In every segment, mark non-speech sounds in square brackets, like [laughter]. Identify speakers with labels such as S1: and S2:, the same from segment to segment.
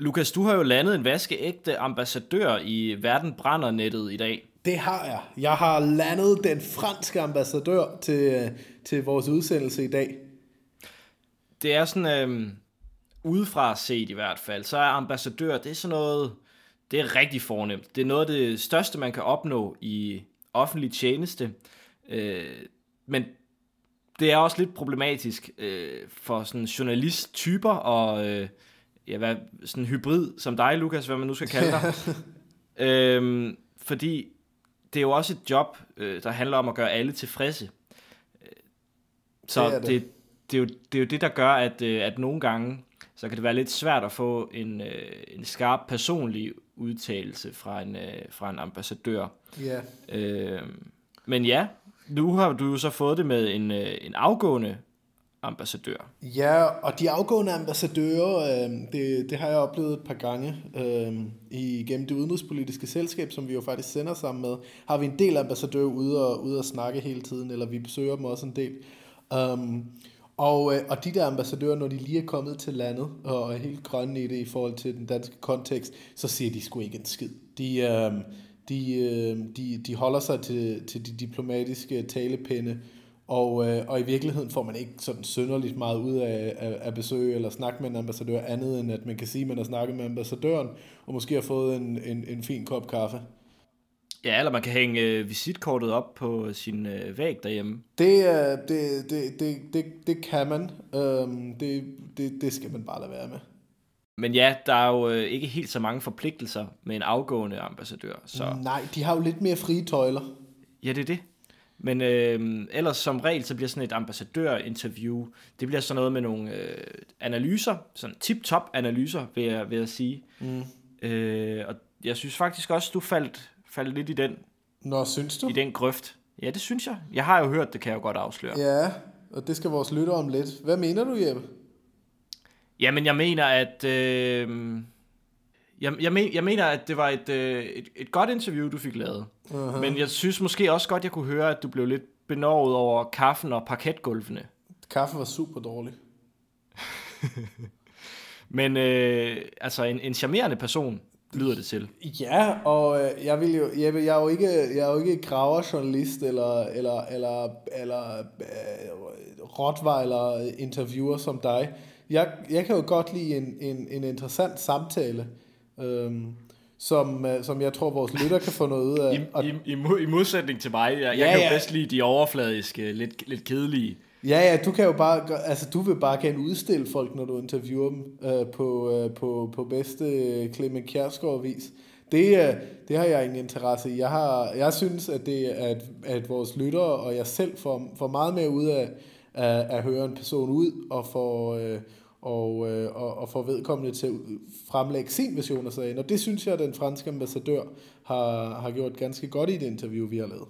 S1: Lukas, du har jo landet en vaskeægte ambassadør i Verden brænder nettet i dag.
S2: Det har jeg. Jeg har landet den franske ambassadør til, til vores udsendelse i dag.
S1: Det er sådan, øh, udefra set i hvert fald, så er ambassadør, det er sådan noget, det er rigtig fornemt. Det er noget af det største, man kan opnå i offentlig tjeneste. Øh, men det er også lidt problematisk øh, for sådan journalisttyper og øh, ja, hvad, sådan hybrid som dig, Lukas, hvad man nu skal kalde dig. [laughs] øh, fordi det er jo også et job, øh, der handler om at gøre alle tilfredse. Så det, det. Det, det, er jo, det er jo det, der gør, at, øh, at nogle gange, så kan det være lidt svært at få en, øh, en skarp personlig udtalelse fra en, øh, fra en ambassadør.
S2: Ja.
S1: Øh, men ja, nu har du jo så fået det med en, øh, en afgående ambassadør.
S2: Ja, og de afgående ambassadører, øh, det, det har jeg oplevet et par gange øh, igennem det udenrigspolitiske selskab, som vi jo faktisk sender sammen med. Har vi en del ambassadører ude og, ude og snakke hele tiden, eller vi besøger dem også en del. Um, og, øh, og de der ambassadører, når de lige er kommet til landet, og er helt grønne i det i forhold til den danske kontekst, så siger de sgu ikke en skid. De, øh, de, øh, de, de holder sig til, til de diplomatiske talepinde, og, øh, og i virkeligheden får man ikke sådan synderligt meget ud af, af, af besøg eller snakke med en ambassadør, andet end at man kan sige, at man har snakket med ambassadøren, og måske har fået en, en, en fin kop kaffe.
S1: Ja, eller man kan hænge øh, visitkortet op på sin øh, væg derhjemme.
S2: Det, øh, det, det, det, det, det kan man. Øhm, det, det, det skal man bare lade være med.
S1: Men ja, der er jo øh, ikke helt så mange forpligtelser med en afgående ambassadør. Så...
S2: Nej, de har jo lidt mere frie tøjler.
S1: Ja, det er det. Men øh, ellers som regel, så bliver sådan et ambassadør-interview, det bliver sådan noget med nogle øh, analyser, sådan tip-top analyser, vil jeg, vil jeg sige. Mm. Øh, og jeg synes faktisk også, du faldt, faldt lidt i den.
S2: Nå, synes du?
S1: I den grøft. Ja, det synes jeg. Jeg har jo hørt, det kan jeg jo godt afsløre.
S2: Ja, og det skal vores lytter om lidt. Hvad mener du, Jeppe?
S1: Jamen, jeg mener, at... Øh, jeg, jeg, men, jeg mener, at det var et, øh, et, et godt interview, du fik lavet. Uh-huh. Men jeg synes måske også godt, jeg kunne høre, at du blev lidt benovet over kaffen og parketgulvene.
S2: Kaffen var super dårlig. [laughs]
S1: Men øh, altså, en, en charmerende person lyder det til.
S2: Ja, og øh, jeg vil jo, jeg, jeg er jo ikke, jeg er jo ikke graverjournalist eller, eller, eller, eller øh, rottweiler interviewer som dig. Jeg, jeg kan jo godt lide en, en, en interessant samtale, øhm, som, øh, som jeg tror, vores lytter kan få noget ud af.
S1: I, i, i, I modsætning til mig, jeg, ja, jeg kan jo ja. bedst lide de overfladiske, lidt, lidt kedelige.
S2: Ja, ja, du kan jo bare, altså du vil bare gerne udstille folk, når du interviewer dem øh, på, øh, på, på bedste Clement Kjærsgaard vis. Det, øh, det har jeg ingen interesse i. Jeg, har, jeg synes, at, det, at, at vores lyttere og jeg selv får, får meget mere ud af at, at høre en person ud og få, øh, og, øh, og, og få vedkommende til at fremlægge sin version af sagen. Og det synes jeg, at den franske ambassadør har, har gjort ganske godt i det interview, vi har lavet.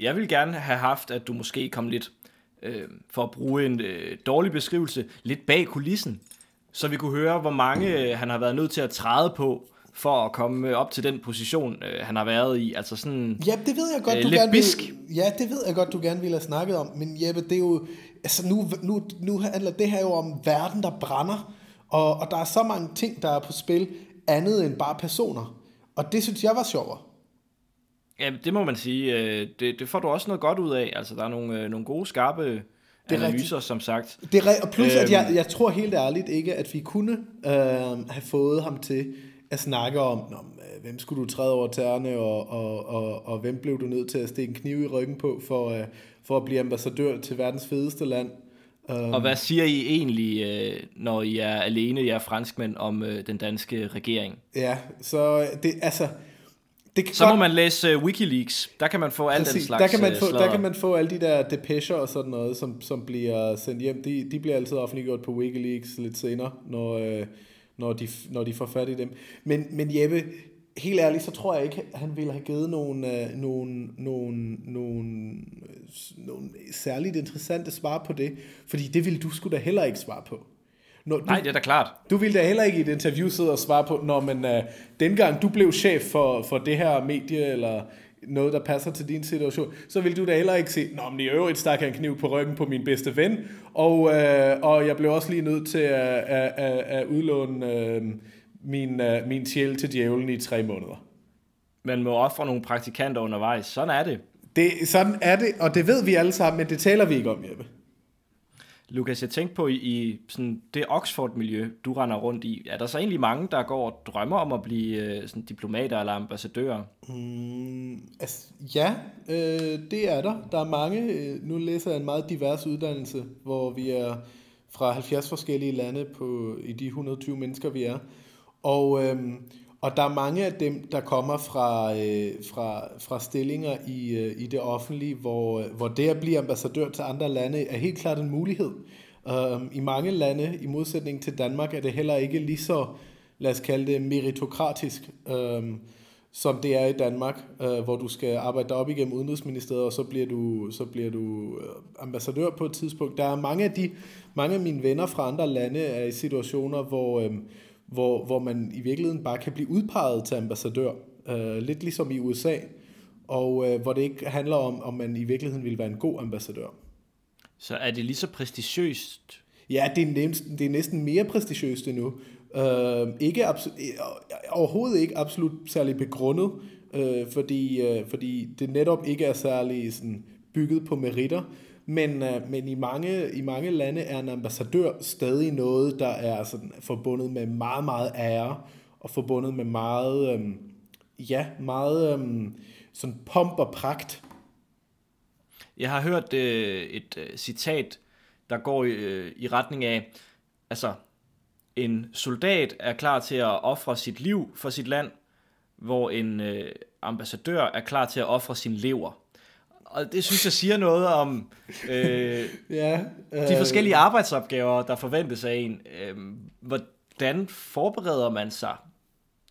S1: Jeg vil gerne have haft, at du måske kom lidt, øh, for at bruge en øh, dårlig beskrivelse, lidt bag kulissen, så vi kunne høre, hvor mange øh, han har været nødt til at træde på, for at komme op til den position, øh, han har været i. Altså sådan
S2: Ja, det ved jeg godt, øh, du gerne bisk. Vil, ja, det ved jeg godt, du gerne ville have snakket om. Men Jeppe, det er jo... Altså nu, nu, nu handler det her jo om verden, der brænder. Og, og der er så mange ting, der er på spil, andet end bare personer. Og det synes jeg var sjovere.
S1: Ja, det må man sige. Øh, det, det får du også noget godt ud af. Altså, der er nogle, øh, nogle gode, skarpe det er analyser, rigtigt. som sagt.
S2: Det er, og plus, øhm, at jeg, jeg tror helt ærligt ikke, at vi kunne øh, have fået ham til at snakke om, Nå, øh, hvem skulle du træde over tæerne, og, og, og, og hvem blev du nødt til at stikke en kniv i ryggen på, for, uh, for at blive ambassadør til verdens fedeste land.
S1: Um, og hvad siger I egentlig, øh, når I er alene, jer franskmænd, om den danske regering?
S2: Ja, så det, altså...
S1: Det kan så godt... må man læse uh, Wikileaks. Der kan man få alt den slags
S2: der kan, man få, der kan man få alle de der depecher og sådan noget, som, som bliver sendt hjem. De, de bliver altid offentliggjort på Wikileaks lidt senere, når, når de, når de får fat i dem. Men, men Jeppe, helt ærligt, så tror jeg ikke, at han ville have givet nogle, øh, nogle, nogle, nogle, nogle særligt interessante svar på det, fordi det ville du skulle da heller ikke svare på.
S1: Når du, Nej, det er da klart.
S2: Du ville da heller ikke i et interview sidde og svare på, når man uh, dengang du blev chef for, for det her medie, eller noget, der passer til din situation, så vil du da heller ikke se, Nå, men i øvrigt stak en kniv på ryggen på min bedste ven, og, øh, og jeg blev også lige nødt til at, at, at, at udlåne øh, min, øh, min sjæl til djævlen i tre måneder.
S1: Man må ofre nogle praktikanter undervejs. Sådan er det.
S2: det. Sådan er det, og det ved vi alle sammen, men det taler vi ikke om, Jeppe.
S1: Lukas, jeg tænkte på i, i sådan det Oxford-miljø, du render rundt i, er der så egentlig mange, der går og drømmer om at blive øh, sådan diplomater eller ambassadører?
S2: Mm, altså, ja, øh, det er der. Der er mange. Øh, nu læser jeg en meget divers uddannelse, hvor vi er fra 70 forskellige lande på, i de 120 mennesker, vi er. Og, øh, og der er mange af dem, der kommer fra, øh, fra, fra stillinger i, øh, i det offentlige, hvor, øh, hvor det at blive ambassadør til andre lande er helt klart en mulighed. Øh, I mange lande, i modsætning til Danmark, er det heller ikke lige så, lad os kalde det, meritokratisk, øh, som det er i Danmark, øh, hvor du skal arbejde dig op igennem Udenrigsministeriet, og så bliver du, så bliver du øh, ambassadør på et tidspunkt. Der er mange af, de, mange af mine venner fra andre lande er i situationer, hvor... Øh, hvor, hvor man i virkeligheden bare kan blive udpeget til ambassadør, øh, lidt ligesom i USA, og øh, hvor det ikke handler om, om man i virkeligheden vil være en god ambassadør.
S1: Så er det lige så prestigiøst?
S2: Ja, det er, næsten, det er næsten mere prestigiøst endnu. Øh, ikke absolut, overhovedet ikke absolut særlig begrundet, øh, fordi, øh, fordi det netop ikke er særlig sådan, bygget på meritter, men, øh, men i, mange, i mange lande er en ambassadør stadig noget, der er sådan forbundet med meget, meget ære, og forbundet med meget, øh, ja, meget øh, sådan pomp og pragt.
S1: Jeg har hørt øh, et øh, citat, der går øh, i retning af, altså, en soldat er klar til at ofre sit liv for sit land, hvor en øh, ambassadør er klar til at ofre sin lever og det synes jeg siger noget om øh, ja, øh, de forskellige arbejdsopgaver, der forventes af en. Øh, hvordan forbereder man sig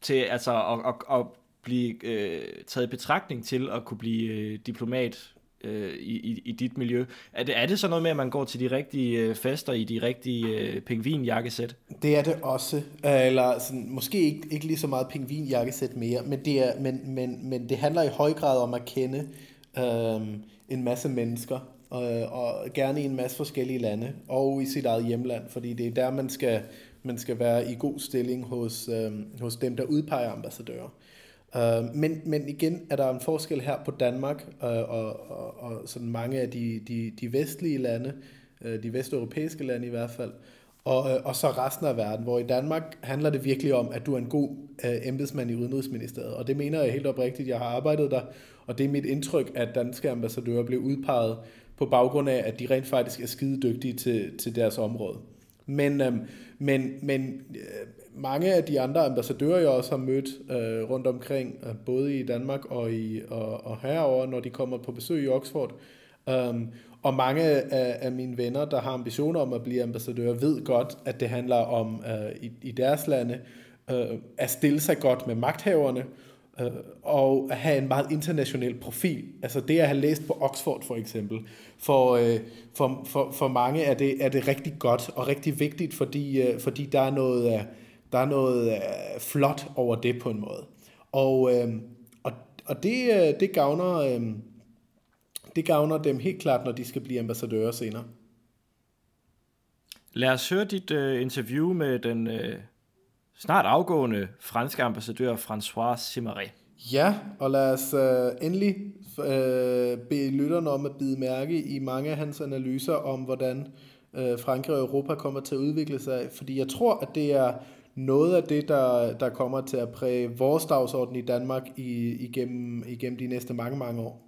S1: til altså at, at, at blive øh, taget i betragtning til at kunne blive øh, diplomat øh, i, i, dit miljø. Er det, er det så noget med, at man går til de rigtige øh, fester i de rigtige øh, pingvinjakkesæt?
S2: Det er det også. Eller sådan, måske ikke, ikke lige så meget pingvinjakkesæt mere, men det, er, men, men, men det handler i høj grad om at kende øh, en masse mennesker, og, og gerne i en masse forskellige lande, og i sit eget hjemland, fordi det er der, man skal, man skal være i god stilling hos, øh, hos dem, der udpeger ambassadører. Øh, men, men igen er der en forskel her på Danmark øh, og, og, og sådan mange af de, de, de vestlige lande, øh, de vesteuropæiske lande i hvert fald, og, øh, og så resten af verden, hvor i Danmark handler det virkelig om, at du er en god øh, embedsmand i Udenrigsministeriet, og det mener jeg helt oprigtigt. Jeg har arbejdet der og det er mit indtryk, at danske ambassadører blev udpeget på baggrund af, at de rent faktisk er skide dygtige til, til deres område. Men, øhm, men, men øh, mange af de andre ambassadører, jeg også har mødt øh, rundt omkring, øh, både i Danmark og, i, og, og herover, når de kommer på besøg i Oxford, øhm, og mange af, af mine venner, der har ambitioner om at blive ambassadører, ved godt, at det handler om øh, i, i deres lande øh, at stille sig godt med magthaverne, øh, og at have en meget international profil. Altså det at have læst på Oxford for eksempel. For, øh, for, for, for mange er det, er det rigtig godt og rigtig vigtigt, fordi, øh, fordi der er noget, øh, der er noget øh, flot over det på en måde. Og, øh, og, og det, øh, det, gavner, øh, det gavner dem helt klart, når de skal blive ambassadører senere.
S1: Lad os høre dit øh, interview med den øh, snart afgående franske ambassadør François Simeret.
S2: Ja, og lad os uh, endelig uh, bede lytterne om at bide mærke i mange af hans analyser om, hvordan uh, Frankrig og Europa kommer til at udvikle sig. Fordi jeg tror, at det er noget af det, der, der kommer til at præge vores dagsorden i Danmark i, igennem, igennem de næste mange, mange år.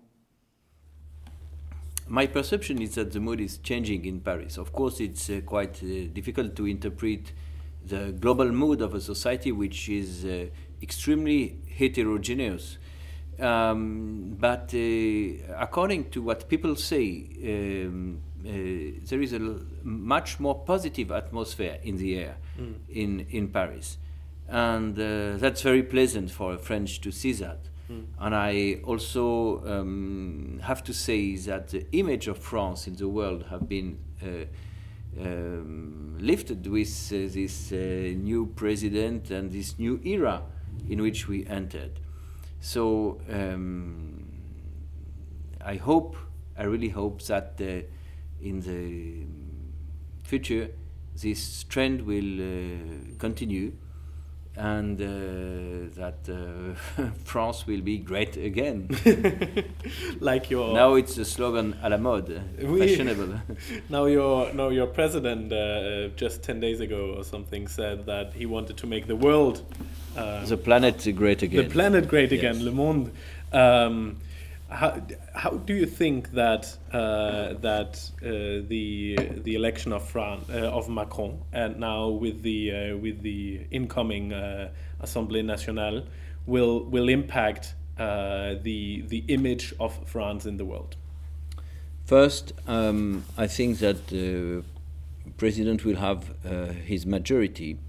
S3: My perception is that the mood is changing in Paris. Of course, it's uh, quite uh, difficult to interpret uh, the global mood of a society which is uh, extremely heterogeneous. Um, but uh, according to what people say, um, uh, there is a much more positive atmosphere in the air mm. in, in Paris. And uh, that's very pleasant for a French to see that. Mm. And I also um, have to say that the image of France in the world have been uh, um, lifted with uh, this uh, new president and this new era in which we entered. So um, I hope, I really hope that uh, in the future this trend will uh, continue and uh, that uh, [laughs] France will be great again. [laughs]
S4: like your
S3: now it's a slogan à la mode, oui. [laughs] fashionable.
S4: now your now your president uh, just ten days ago or something said that he wanted to make the world,
S3: uh, the planet great again.
S4: The planet great yes. again, Le Monde. Um, how, how do you think that uh, that uh, the the election of France uh, of Macron and now with the uh, with the incoming uh, Assemblée Nationale will will impact uh, the the image of France in the world?
S3: First, um, I think that the president will have his majority,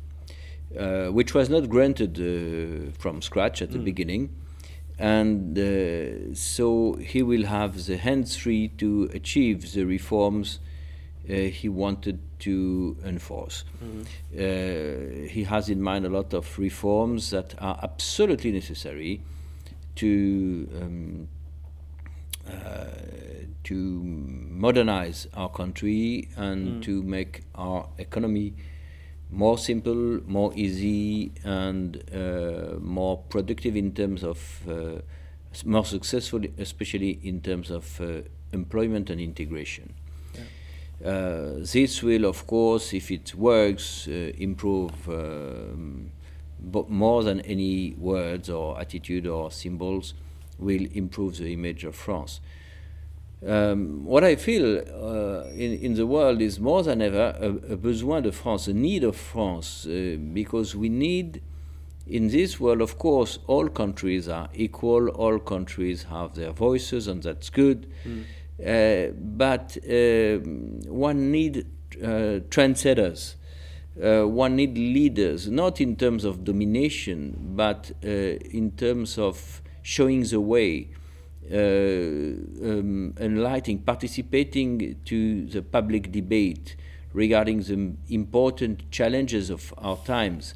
S3: which was not granted from scratch at the mm. beginning and uh, so he will have the hands free to achieve the reforms uh, he wanted to enforce. Mm-hmm. Uh, he has in mind a lot of reforms that are absolutely necessary to um, uh, to modernize our country and mm. to make our economy more simple, more easy, and uh, more productive in terms of uh, more successful, especially in terms of uh, employment and integration. Yeah. Uh, this will, of course, if it works, uh, improve um, more than any words or attitude or symbols, will improve the image of France. Um, what I feel uh, in, in the world is more than ever a, a besoin de France, a need of France, uh, because we need, in this world, of course, all countries are equal, all countries have their voices, and that's good. Mm. Uh, but um, one need uh, trendsetters. Uh, one need leaders, not in terms of domination, but uh, in terms of showing the way um, enlightening, participating to the public debate regarding the important challenges of our times.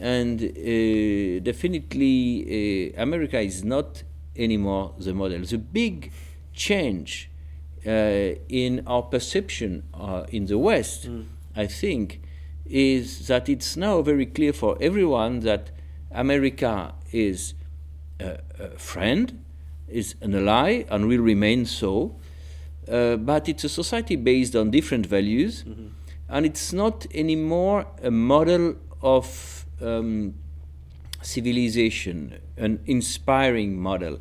S3: And uh, definitely, uh, America is not anymore the model. The big change uh, in our perception uh, in the West, mm. I think, is that it's now very clear for everyone that America is a, a friend, is an ally and will remain so. Uh, but it's a society based on different values, mm-hmm. and it's not anymore a model of um, civilization, an inspiring model.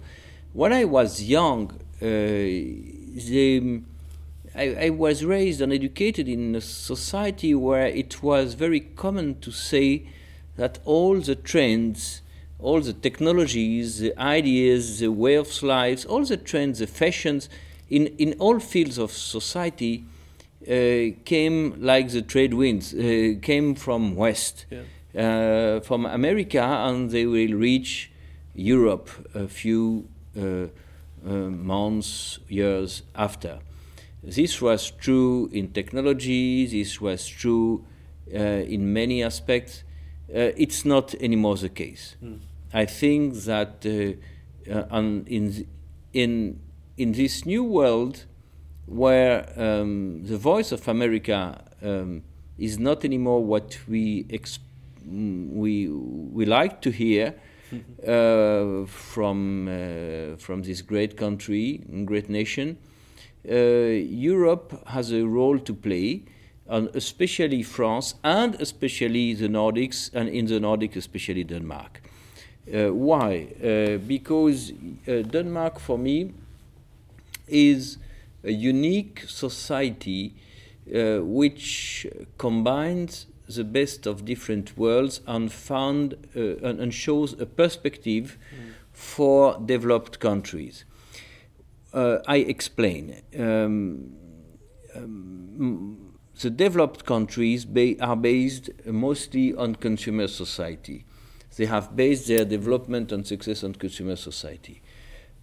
S3: When I was young, uh, the, I, I, was raised and educated in a society where it was very common to say that all the trends all the technologies, the ideas, the way of life, all the trends, the fashions in, in all fields of society uh, came like the trade winds, uh, came from West, yeah. uh, from America, and they will reach Europe a few uh, uh, months, years after. This was true in technology, this was true uh, in many aspects. It's not anymore the case. Mm. I think that uh, uh, in in in this new world where um, the voice of America um, is not anymore what we we we like to hear [laughs] uh, from uh, from this great country, great nation. Uh, Europe has a role to play, and especially France, and especially the Nordics, and in the Nordics, especially Denmark. Uh, why? Uh, because uh, Denmark, for me, is a unique society uh, which combines the best of different worlds and found uh, and, and, shows a perspective mm. for developed countries. Uh, I explain. Um, um, the developed countries ba are based mostly on consumer society they have based their development and success on consumer society.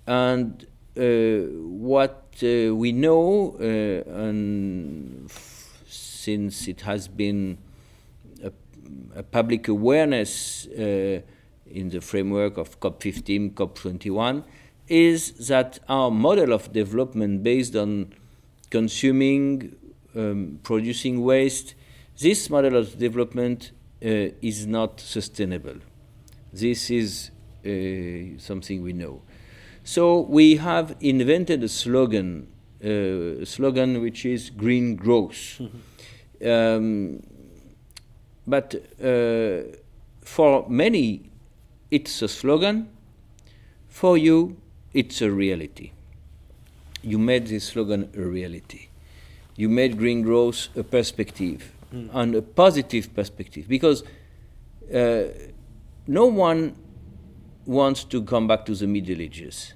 S3: And uh, what uh, we know, uh, and since it has been a, a public awareness uh, in the framework of COP15, COP21, is that our model of development based on consuming, um, producing waste, this model of development uh, is not sustainable. This is uh, something we know. So we have invented a slogan, uh, a slogan which is green growth. Um, but uh, for many, it's a slogan. For you, it's a reality. You made this slogan a reality. You made green growth a perspective mm. and a positive perspective because uh, no one wants to come back to the Middle Ages.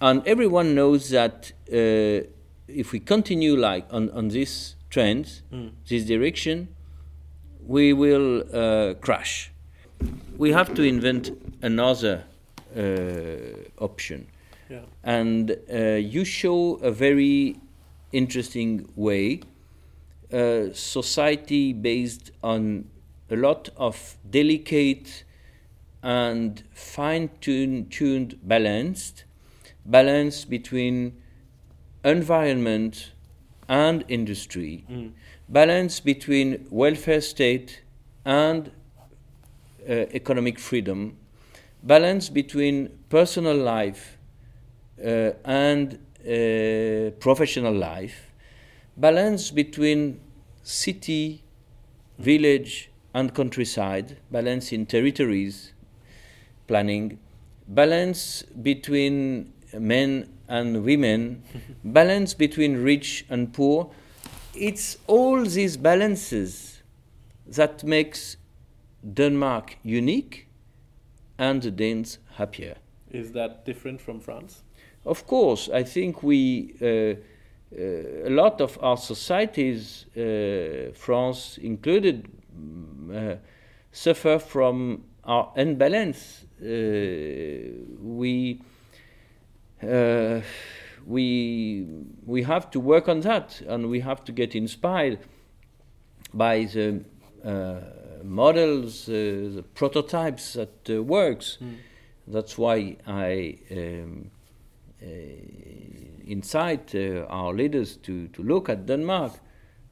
S3: And everyone knows that uh, if we continue like on, on this trend, mm. this direction, we will uh, crash. We have to invent another uh, option. Yeah. And uh, you show a very interesting way, uh, society based on a lot of delicate and fine-tuned balanced balance between environment and industry, mm. balance between welfare state and uh, economic freedom, balance between personal life uh, and uh, professional life, balance between city, village, and countryside, balance in territories, planning, balance between men and women, [laughs] balance between rich and poor. It's all these balances that makes Denmark unique and the Danes happier.
S4: Is that different from France?
S3: Of course, I think we uh, uh, a lot of our societies, uh, France included, mm, uh, suffer from our imbalance. Uh, we uh, we we have to work on that, and we have to get inspired by the uh, models, uh, the prototypes that uh, works. Mm. That's why I um, incite our leaders to, to look at Denmark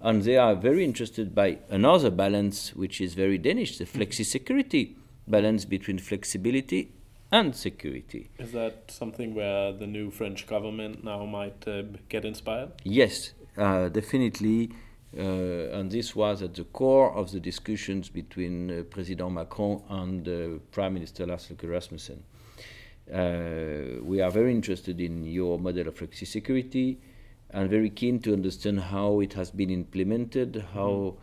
S3: and they are very interested by another balance which is very Danish, the hmm. flexi security balance between flexibility and security.
S4: Is that something where the new French government now might uh, get inspired?
S3: Yes, uh, definitely. Uh, and this was at the core of the discussions between uh, President Macron and uh, Prime Minister Lars Løkke Rasmussen. Uh, we are very interested in your model of flexi security and very keen to understand how it has been implemented, how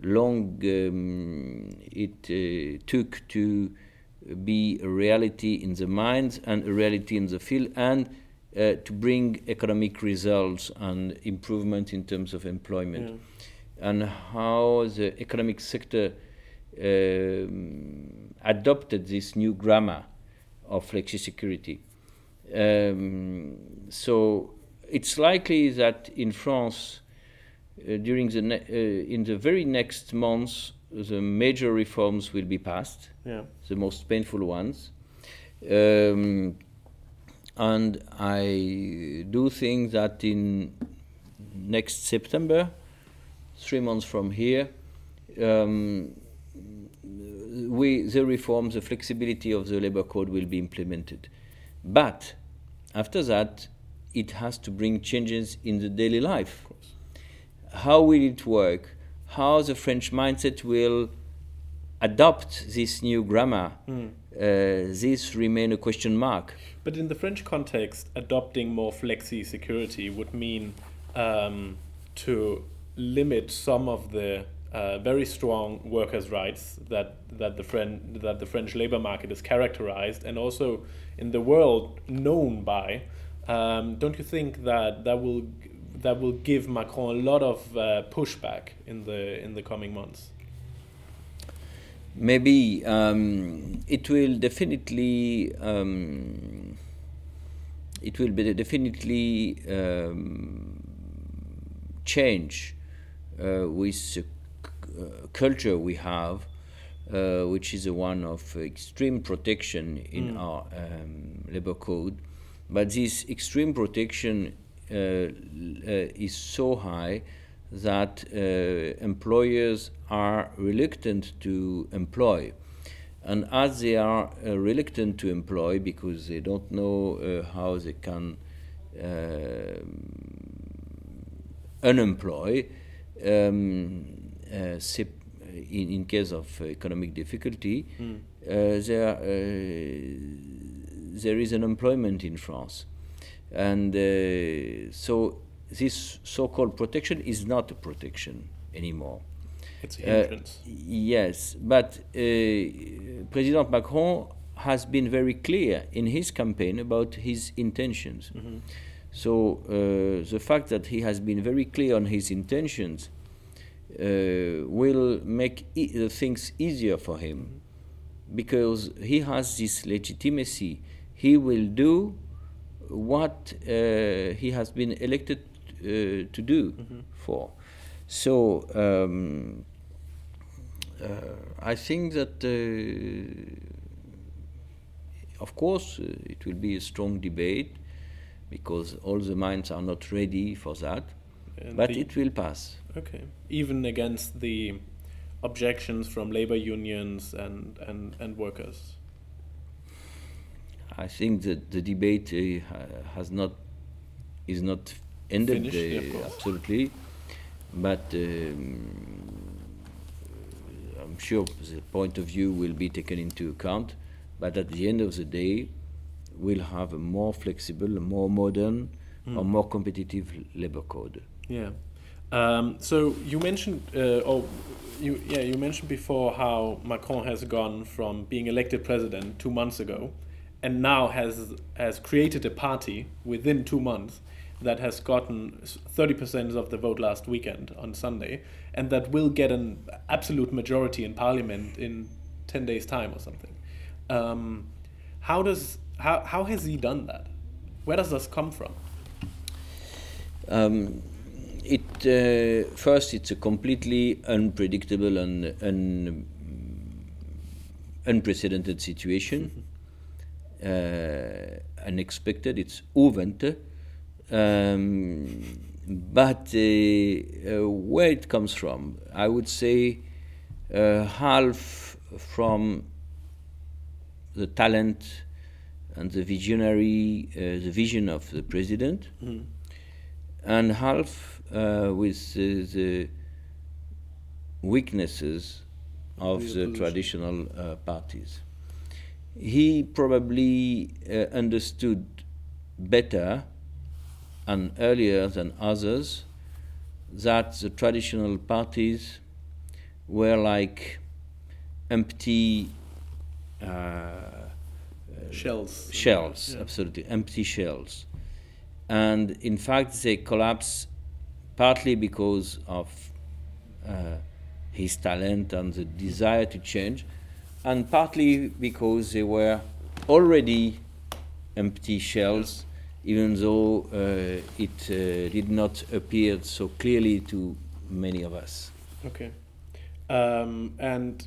S3: mm. long um, it took to be a reality in the minds and a reality in the field, and uh, to bring economic results and improvement in terms of employment, yeah. and how the economic sector um, adopted this new grammar of flexi security. Um, so it's likely that in France, uh, during the uh, in the very next months, the major reforms will be passed, yeah. the most painful ones. Um, and I do think that in next September, three months from here, um, we, the reforms, the flexibility of the labor code will be implemented. But after that, it has to bring changes in the daily life. How will it work? how the French mindset will adopt this new grammar. Mm. Uh, this remain a question mark.
S4: But in the French context, adopting more flexi security would mean um, to limit some of the uh, very strong workers' rights that that the French that the French labor market is characterized and also in the world known by. Um, don't you think that that will that will give Macron a lot of uh, pushback in the in the coming months.
S3: Maybe um, it will definitely um, it will be definitely um, change uh, with culture we have, uh, which is one of extreme protection in mm. our um, labor code But this extreme protection uh, uh, is so high that uh, employers are reluctant to employ. And as they are uh, reluctant to employ because they don't know uh, how they can uh, unemploy, um, uh, in, in case of economic difficulty, mm. there, there is unemployment in France. And so this so-called protection is not a protection anymore.
S2: It's a hindrance.
S3: Uh, yes, but uh, President Macron has been very clear in his campaign about his intentions. Mm-hmm. So uh, the fact that he has been very clear on his intentions uh, will make e- things easier for him because he has this legitimacy. He will do what uh, he has been elected uh, to do mm-hmm. for. So um, uh, I think that, uh, of course, it will be a strong debate because all the minds are not ready for that, and but it will pass.
S2: Okay, even against the objections from labor unions and, and, and workers.
S3: I think that the debate uh, has not is not ended
S2: Finished,
S3: uh, absolutely, but um, I'm sure the point of view will be taken into account. But at the end of the day, we'll have a more flexible, more modern, mm. or more competitive labor code.
S2: Yeah. Um, so you mentioned, uh, oh, you yeah, you mentioned before how Macron has gone from being elected president two months ago, and now has has created a party within two months that has gotten 30% of the vote last weekend on Sunday, and that will get an absolute majority in parliament in 10 days' time or something. Um, how, does, how, how has he done that? Where does this come from?
S3: Um, it uh, first, it's a completely unpredictable and un, unprecedented situation, uh, unexpected. It's unvented um, but uh, uh, where it comes from, I would say uh, half from the talent and the visionary, the vision of the president, mm. and half with the weaknesses of the, the traditional uh, parties. He probably uh, understood better and earlier than others that the traditional parties were like empty uh,
S2: shells.
S3: Shells, yeah. absolutely, empty shells. And in fact, they collapsed partly because of uh, his talent and the desire to change, and partly because they were already empty shells even though uh, it uh, did not appear so clearly to many of us.
S2: Okay. Um, and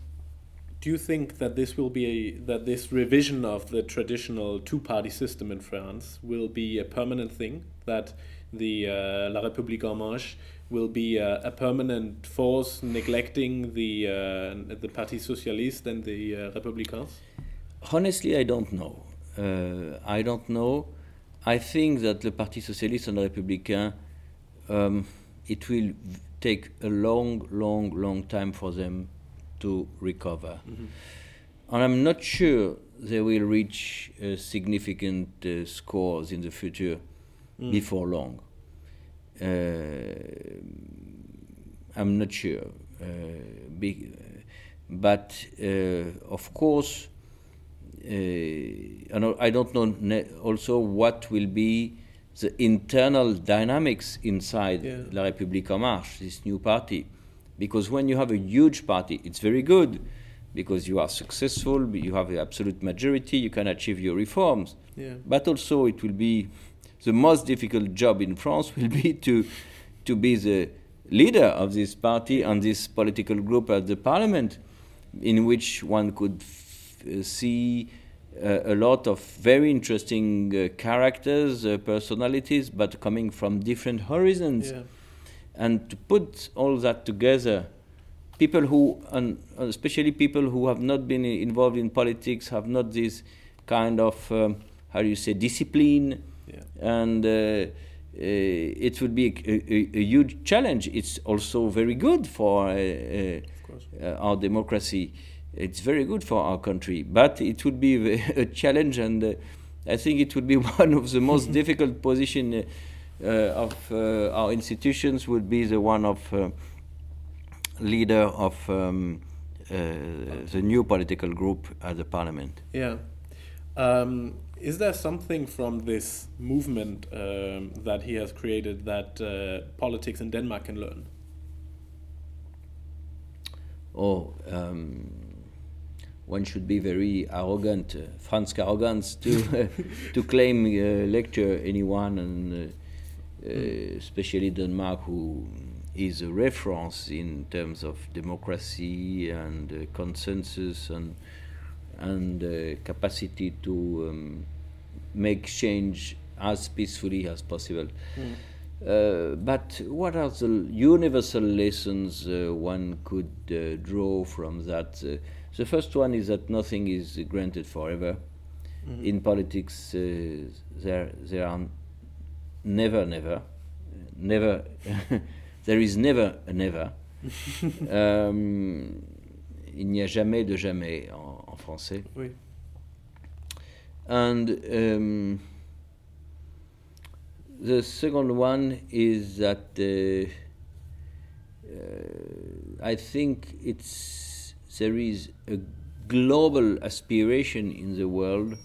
S2: do you think that this will be a, that this revision of the traditional two-party system in France will be a permanent thing? That the uh, La République en Marche will be a, a permanent force neglecting the uh, the Parti Socialiste and the uh, Républicains?
S3: Honestly, I don't know. Uh, I don't know. I think that the Parti Socialiste and Républicain, um, it will take a long, long, long time for them to recover. Mm-hmm. And I'm not sure they will reach uh, significant uh, scores in the future mm. before long. Uh, I'm not sure. Uh, big, but uh, of course, uh, I don't know also what will be the internal dynamics inside yeah. La République en Marche, this new party. Because when you have a huge party, it's very good because you are successful, you have the absolute majority, you can achieve your reforms. Yeah. But also, it will be the most difficult job in France will be to to be the leader of this party and this political group at the parliament, in which one could f- see uh, a lot of very interesting uh, characters, uh, personalities, but coming from different horizons.
S4: Yeah.
S3: And to put all that together, people who, and especially people who have not been involved in politics, have not this kind of, um, how do you say, discipline,
S4: Yeah.
S3: and uh, uh, it would be a, a, a huge challenge. It's also very good for uh, our democracy. It's very good for our country, but it would be [laughs] a challenge, and uh, I think it would be [laughs] one of the most [laughs] difficult position uh, of uh, our institutions. Would be the one of uh, leader of um, uh, the new political group at the parliament.
S4: Yeah. Um, is there something from this movement um, that he has created that uh, politics in Denmark can learn?
S3: Oh, um, one should be very arrogant, uh, Fransk arrogance, to [laughs] [laughs] to claim uh, lecture anyone, and uh, uh, especially Denmark, who is a reference in terms of democracy and uh, consensus and and uh, capacity to um, make change as peacefully as possible. Uh, but what are the universal lessons uh, one could uh, draw from that? Uh, the first one is that nothing is granted forever. In politics, uh, there there are never, never, never. [laughs] there is never a never. [laughs] um, il n'y a jamais de jamais en, en français.
S4: Oui.
S3: And um, the second one is that uh, uh, I think it's there is a global aspiration in the world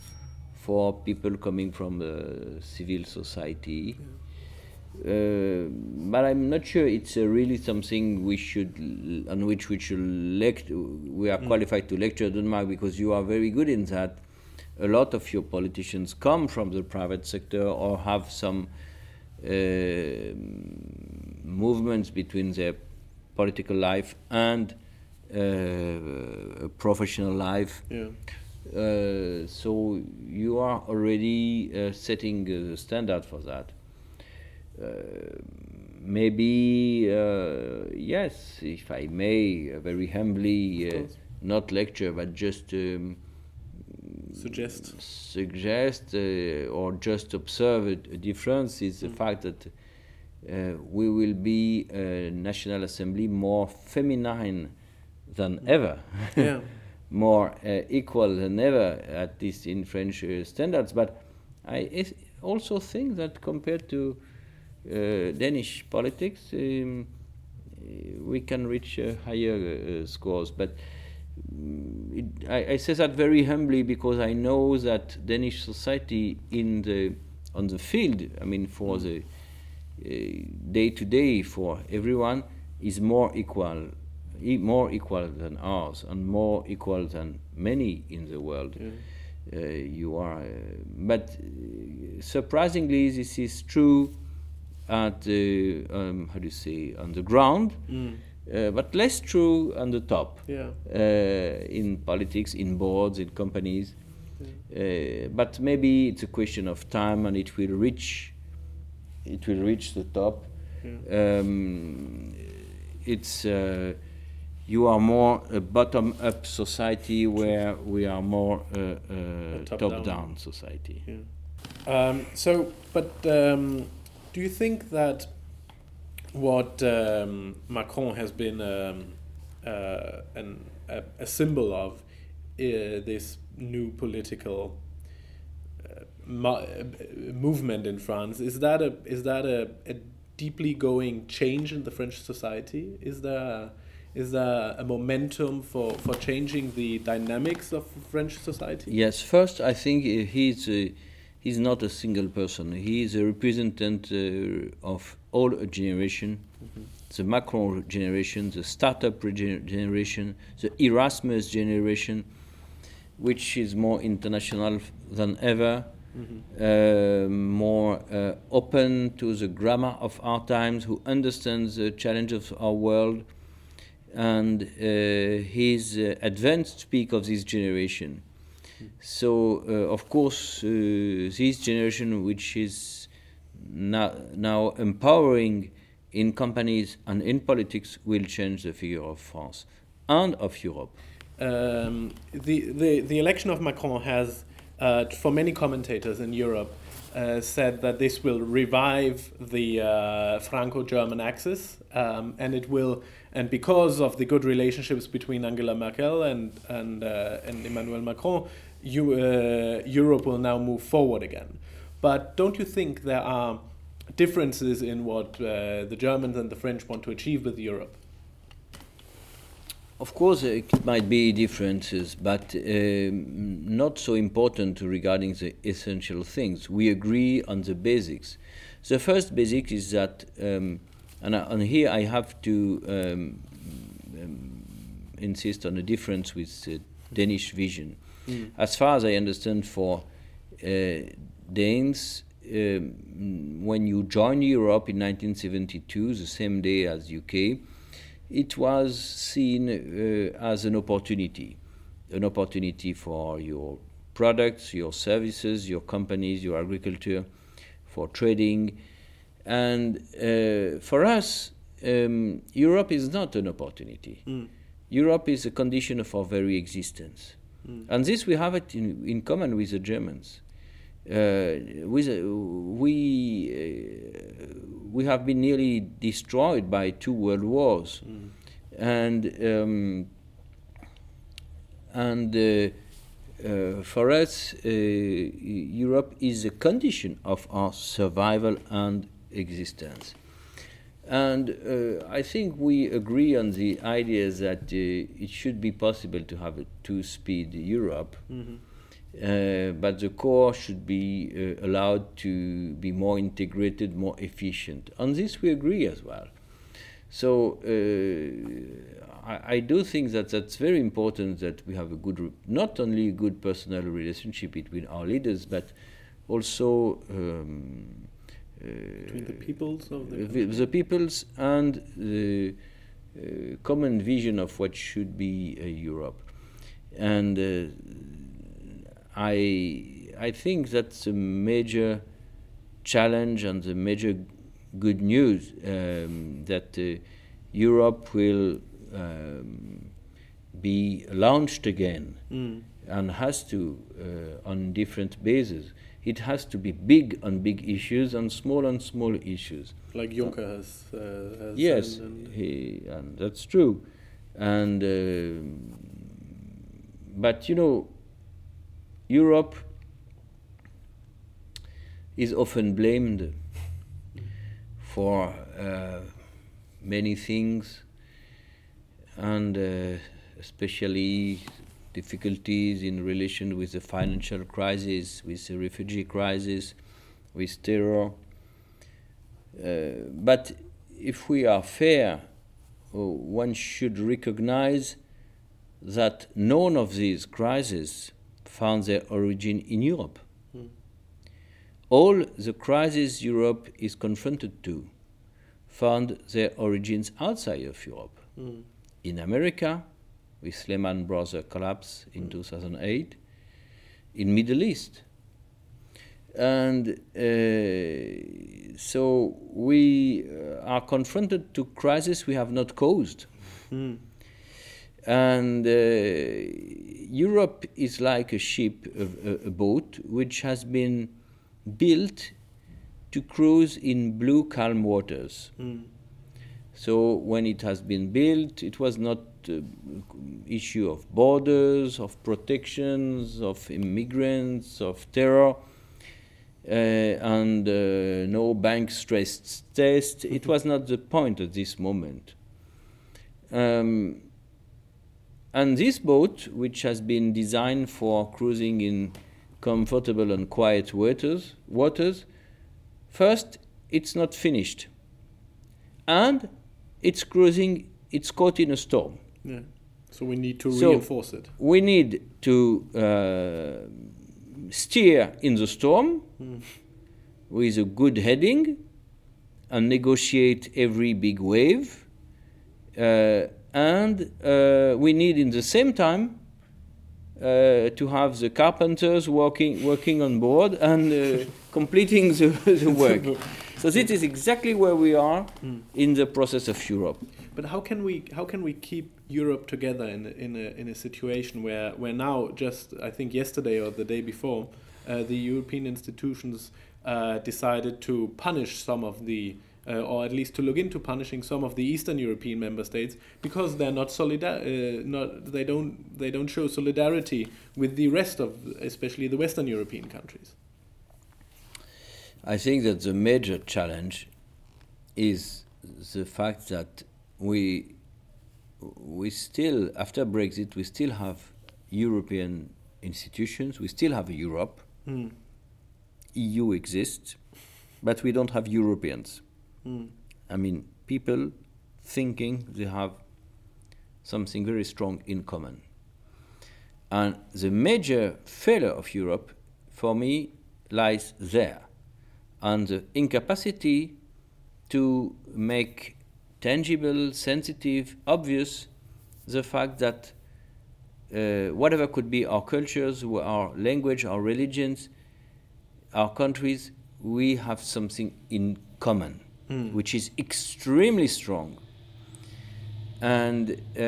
S3: for people coming from the civil society. Uh, but I'm not sure it's uh, really something we should on which we should lect- we are qualified to lecture Denmark because you are very good in that. A lot of your politicians come from the private sector or have some uh, movements between their political life and uh, professional life.
S4: Yeah.
S3: Uh, so you are already uh, setting the standard for that. Uh, maybe uh, yes, if I may, uh, very humbly, uh, not lecture, but just um,
S4: Suggest.
S3: suggest uh, or just observe a, a difference is the fact that uh, we will be a national assembly more feminine than ever [laughs]
S4: Yeah. [laughs]
S3: more uh, equal than ever, at least in French uh, standards. But I also think that compared to uh, Danish politics, um, uh, we can reach uh, higher uh, scores. But mm, it, I, I say that very humbly because I know that Danish society in the on the field, I mean for the day to day for everyone, is more equal, e- more equal than ours, and more equal than many in the world. Uh, you are, uh, but uh, surprisingly, this is true at the um, how do you say on the ground, uh, but less true on the top
S4: Yeah.
S3: uh, in politics, in boards, in companies. Uh, but maybe it's a question of time, and it will reach. It will reach the top. Um, it's uh, you are more a bottom-up society, where we are more uh, uh,
S4: top-down.
S3: top-down society.
S4: Yeah. Um, so, but um, do you think that what um, Macron has been um, uh, an, a, a symbol of uh, this new political uh, uh, movement in France is that a is that a, a deeply going change in the French society? Is there is there a momentum for, for changing the dynamics of French society?
S3: Yes, first I think uh, he's uh, he's not a single person. He is a representative uh, of all a generation, the Macron generation, the startup regen- generation, the Erasmus generation, which is more international than ever, uh, more uh, open to the grammar of our times, who understands the challenges of our world, and uh, he's uh, advanced speak of this generation. So, uh, of course, uh, this generation, which is now, now empowering in companies and in politics, will change the figure of France and of Europe.
S4: Um, the, the, the election of Macron has, uh, for many commentators in Europe, uh, said that this will revive the uh, Franco-German axis, um, and it will, and because of the good relationships between Angela Merkel and and, uh, and Emmanuel Macron, you, uh, Europe will now move forward again. But don't you think there are differences in what uh, the Germans and the French want to achieve with Europe?
S3: Of course, uh, it might be differences, but um, not so important regarding the essential things. We agree on the basics. The first basic is that, um, and, I, and, here I have to um, um insist on a difference with the Danish vision. Mm. As far as I understand, for uh, Danes, um, when you joined Europe in 1972, the same day as UK, it was seen uh, as an opportunity, an opportunity for your products, your services, your companies, your agriculture, for trading. And uh, for us, um, Europe is not an opportunity. Mm. Europe is a condition of our very existence. Mm. And this we have it in, in common with the Germans. Uh, with, uh, we, uh, we have been nearly destroyed by two world wars. Mm. And, um, and uh, uh, for us, uh, Europe is a condition of our survival and existence. And uh, I think we agree on the idea that uh, it should be possible to have a two speed Europe, mm-hmm. uh, but the core should be uh, allowed to be more integrated, more efficient. On this, we agree as well. So uh, I, I, do think that that's very important that we have a good, not only a good personal relationship between our leaders, but also. Um,
S4: between the peoples of the,
S3: the, peoples and the uh, common vision of what should be uh, Europe. And uh, I, I think that's a major challenge and the major good news um, that uh, Europe will um, be launched again mm. and has to uh, on different bases it has to be big on big issues and small on small issues.
S4: Like Juncker has. Uh, has
S3: yes, and, he, and that's true. And uh, but you know, Europe is often blamed for uh, many things, and uh, especially difficulties in relation with the financial crisis, with the refugee crisis, with terror. Uh, but if we are fair, uh, one should recognize that none of these crises found their origin in Europe. Mm. All the crises Europe is confronted to found their origins outside of Europe. Mm. In America, with Lehman Brothers collapse in 2008 in Middle East. And uh, so we uh, are confronted to crisis we have not caused. Mm. And uh, Europe is like a ship, a, a, boat, which has been built to cruise in blue, calm waters. Mm. So when it has been built, it was not uh, issue of borders, of protections, of immigrants, of terror, uh, and uh, no bank stress test. It was not the point at this moment. Um, and this boat, which has been designed for cruising in comfortable and quiet waters, waters first, it's not finished. And it's cruising, it's caught in a storm.
S4: Yeah. So we need to so reinforce it.
S3: We need to uh, steer in the storm mm. with a good heading and negotiate every big wave. Uh, and uh, we need, in the same time, uh, to have the carpenters working working on board and uh, [laughs] completing the, the work. [laughs] So this is exactly where we are
S4: Mm.
S3: in the process of Europe.
S4: But how can we how can we keep Europe together in a, in a in a situation where where now just I think yesterday or the day before uh, the European institutions uh, decided to punish some of the uh, or at least to look into punishing some of the Eastern European member states because they're not solidar uh, not they don't they don't show solidarity with the rest of especially the Western European countries.
S3: I think that the major challenge is the fact that we we still after Brexit we still have European institutions, we still have Europe.
S4: Mm.
S3: EU exists, but we don't have Europeans.
S4: Mm.
S3: I mean, people thinking they have something very strong in common. And the major failure of Europe, for me, lies there, and the incapacity to make tangible, sensitive, obvious the fact that uh, whatever could be our cultures, our language, our religions, our countries, we have something in common,
S4: Mm.
S3: which is extremely strong. And uh,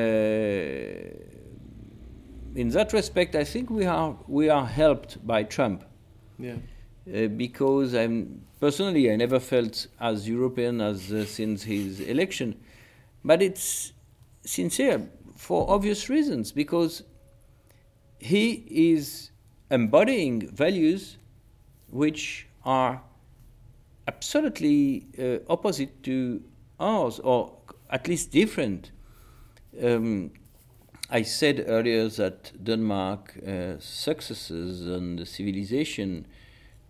S3: in that respect, I think we are we are helped by Trump
S4: Yeah.
S3: Uh, because I'm personally I never felt as European as uh, since his election, but it's sincere for obvious reasons because he is embodying values which are absolutely uh, opposite to ours or at least different. Um, I said earlier that Denmark uh, successes and the civilization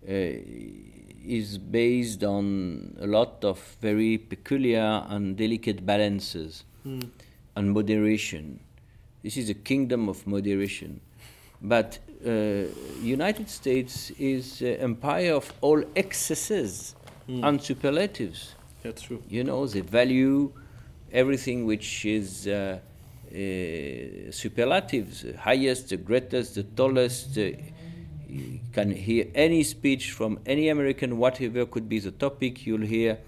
S3: is based on a lot of very peculiar and delicate balances
S4: Mm.
S3: and moderation. This is a kingdom of moderation. But uh, United States is an empire of all excesses
S4: Mm.
S3: and superlatives.
S4: That's true.
S3: You know, they value everything which is uh, uh, superlatives, the highest, the greatest, the tallest. Uh, you can hear any speech from any American, whatever could be the topic, you'll hear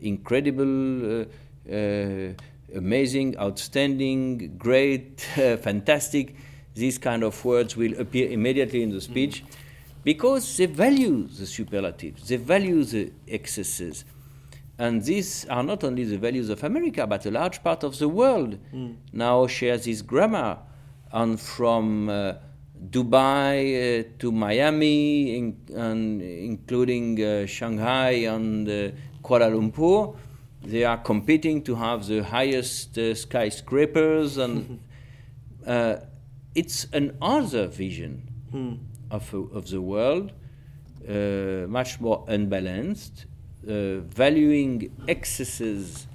S3: incredible, uh, uh, amazing, outstanding, great, [laughs] fantastic. These kind of words will appear immediately in the speech because they value the superlatives, they value the excesses. And these are not only the values of America, but a large part of the world now shares this grammar. And from uh, Dubai uh, to Miami, in, and including uh, Shanghai and uh, Kuala Lumpur, they are competing to have the highest uh, skyscrapers, and uh, it's another vision
S4: Mm.
S3: of, of the world, uh, much more unbalanced, uh, valuing excesses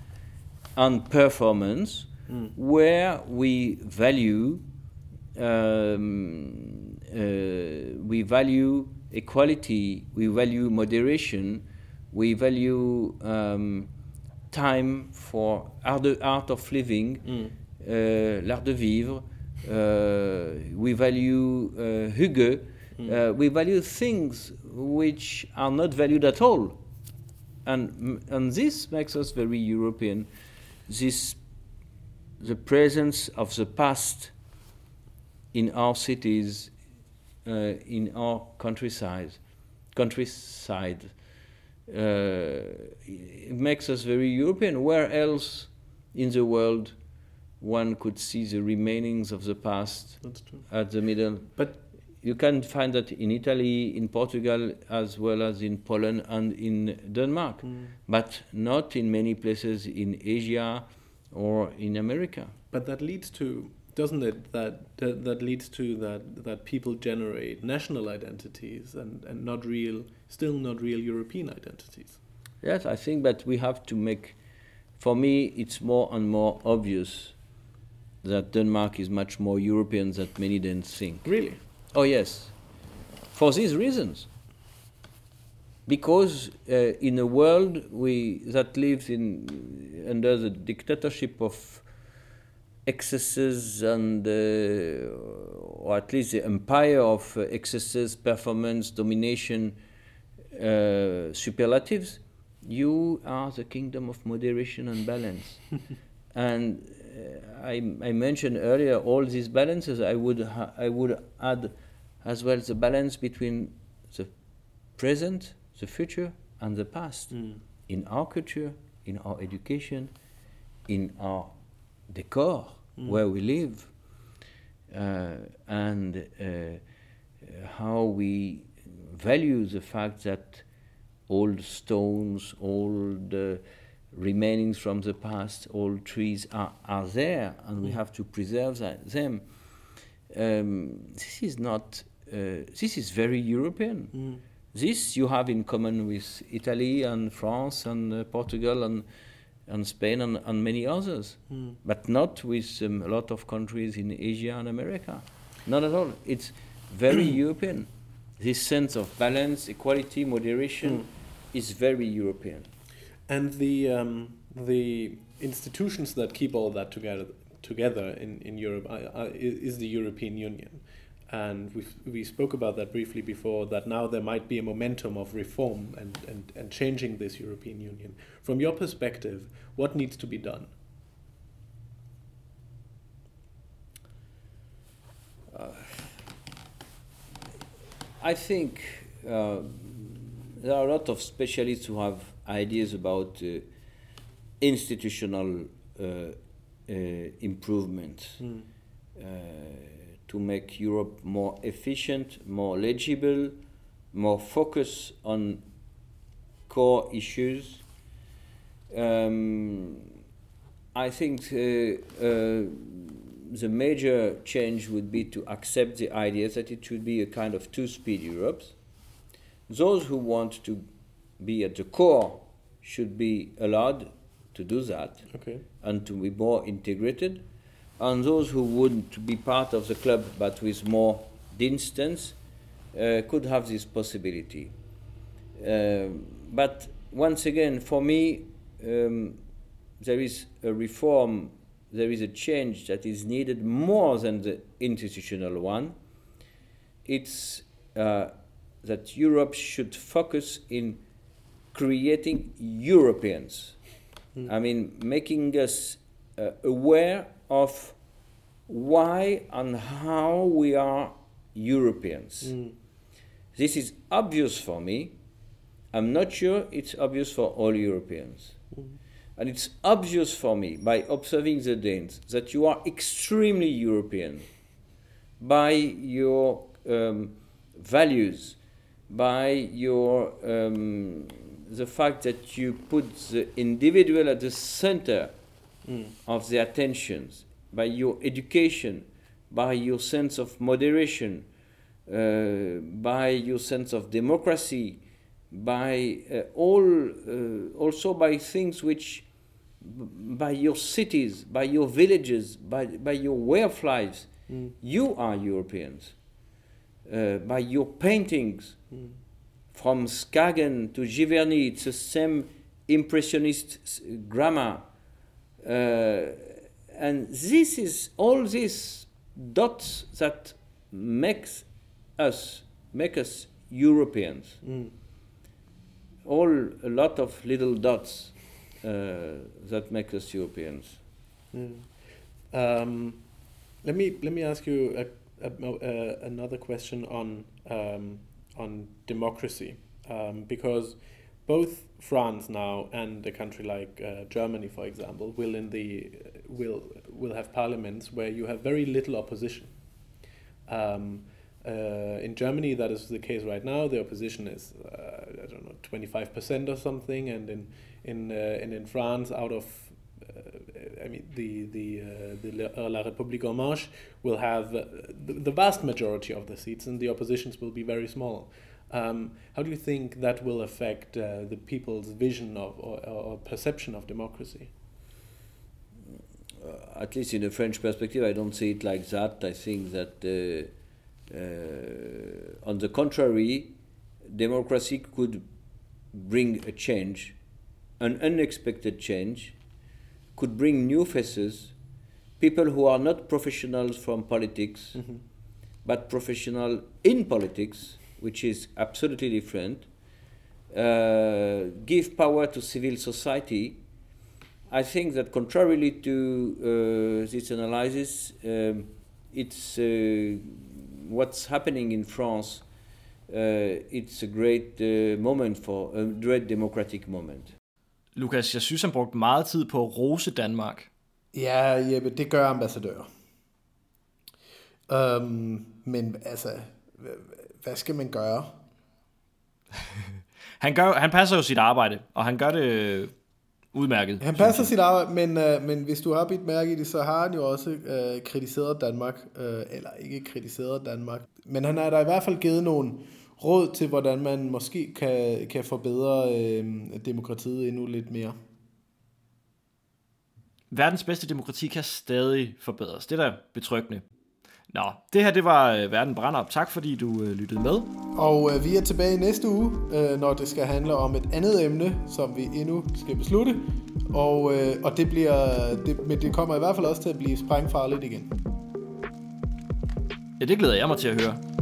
S3: and performance,
S4: Mm.
S3: where we value um, uh, we value equality, we value moderation, we value um, time for art, de, art of living,
S4: Mm.
S3: uh, l'art de vivre. Uh, we value uh, hygge. Uh, we value things which are not valued at all, and and this makes us very European. This the presence of the past in our cities, uh, in our countryside, countryside. Uh, it makes us very European. Where else in the world one could see the remainings of the past at the middle?
S4: But
S3: You can find that in Italy, in Portugal, as well as in Poland and in Denmark,
S4: Mm.
S3: but not in many places in Asia or in America.
S4: But that leads to, doesn't it? That that, that leads to that that people generate national identities and, and not real, still not real European identities.
S3: Yes, I think that we have to make, for me, it's more and more obvious that Denmark is much more European than many Danes think.
S4: Really?
S3: Oh, yes. For these reasons. Because uh, in a world we, that lives in, under the dictatorship of excesses and, uh, or at least the empire of excesses, performance, domination, uh, superlatives, you are the kingdom of moderation and balance. [laughs] and uh, I, I, mentioned earlier all these balances. I would ha- I would add as well the balance between the present, the future, and the past mm. in our culture, in our education, in our decor. Where we live, uh, and uh, how we value the fact that old stones, old uh, remainings from the past, old trees are, are there, and we mm. have to preserve that, them. Um, this is not. Uh, this is very European. Mm. This you have in common with Italy and France and uh, Portugal and and Spain and, and many others, mm. but not with um, a lot of countries in Asia and America. Not at all. It's very European. This sense of balance, equality, moderation mm. is very European.
S2: And the um, the institutions that keep all that together together in, in Europe is the European Union. And we we spoke about that briefly before, that now there might be a momentum of reform and, and, and changing this European Union. From your perspective, what needs to be done?
S3: Uh, I think uh, there are a lot of specialists who have ideas about uh, institutional uh, uh, improvement. Mm to make Europe more efficient, more legible, more focused on core issues. Um, I think uh, uh, the major change would be to accept the idea that it should be a kind of two speed Europe. Those who want to be at the core should be allowed to do that
S2: okay.
S3: and to be more integrated and those who would be part of the club but with more distance uh, could have this possibility. Uh, but once again, for me, um, there is a reform, there is a change that is needed more than the institutional one. It's uh, that Europe should focus in creating Europeans. Mm. I mean, making us uh, aware of why and how we are Europeans. Mm. This is obvious for me. I'm not sure it's obvious for all Europeans. Mm. And it's obvious for me by observing the Danes that you are extremely European by your um, values, by your um, the fact that you put the individual at the center mm. of the attentions, by your education, by your sense of moderation, uh, by your sense of democracy, by uh, all, uh, also by things which, by your cities, by your villages, by, by your way of lives, mm. you are Europeans. Uh, by your paintings, mm. from Skagen to Giverny, it's the same impressionist grammar and this is all these dots that makes us make us Europeans. Mm. All a lot of little dots uh, that make us Europeans.
S2: Mm. Um, let me let me ask you a, another question on um, on democracy um, because both France now and a country like uh, Germany, for example, will in the will will have parliaments where you have very little opposition. Um, uh, in Germany, that is the case right now. The opposition is uh, I don't know twenty five percent or something, and in in uh, and in France, out of uh, I mean the the uh, the La République en Marche will have the, the vast majority of the seats, and the oppositions will be very small. Um, how do you think that will affect uh, the people's vision of or, or perception of democracy?
S3: Uh, at least in a French perspective, I don't see it like that. I think that, uh, uh on the contrary, democracy could bring a change, an unexpected change, could bring new faces, people who are not professionals from politics, mm-hmm. but professional in politics, which is absolutely different, uh, give power to civil society. I think that contrarily to uh, this analysis, um, it's uh, what's happening in France. Uh, it's a great uh, moment for a great democratic moment.
S1: Lukas, jeg synes, han brugte meget tid på at rose Danmark.
S2: Ja, Jeppe, det gør ambassadører. Um, men altså, hvad skal man gøre? [laughs]
S1: han, gør, han passer jo sit arbejde, og han gør det udmærket.
S2: Han passer sit arbejde, men, uh, men hvis du har bidt mærke i det, så har han jo også uh, kritiseret Danmark, uh, eller ikke kritiseret Danmark, men han har da i hvert fald givet nogle råd til, hvordan man måske kan, kan forbedre uh, demokratiet endnu lidt mere.
S1: Verdens bedste demokrati kan stadig forbedres. Det er da betryggende. Nå, det her det var øh, Verden brænder. Tak fordi du øh, lyttede med.
S2: Og øh, vi er tilbage næste uge, øh, når det skal handle om et andet emne, som vi endnu skal beslutte. Og, øh, og det bliver, det, men det kommer i hvert fald også til at blive sprængfarligt igen.
S1: Ja, det glæder jeg mig til at høre.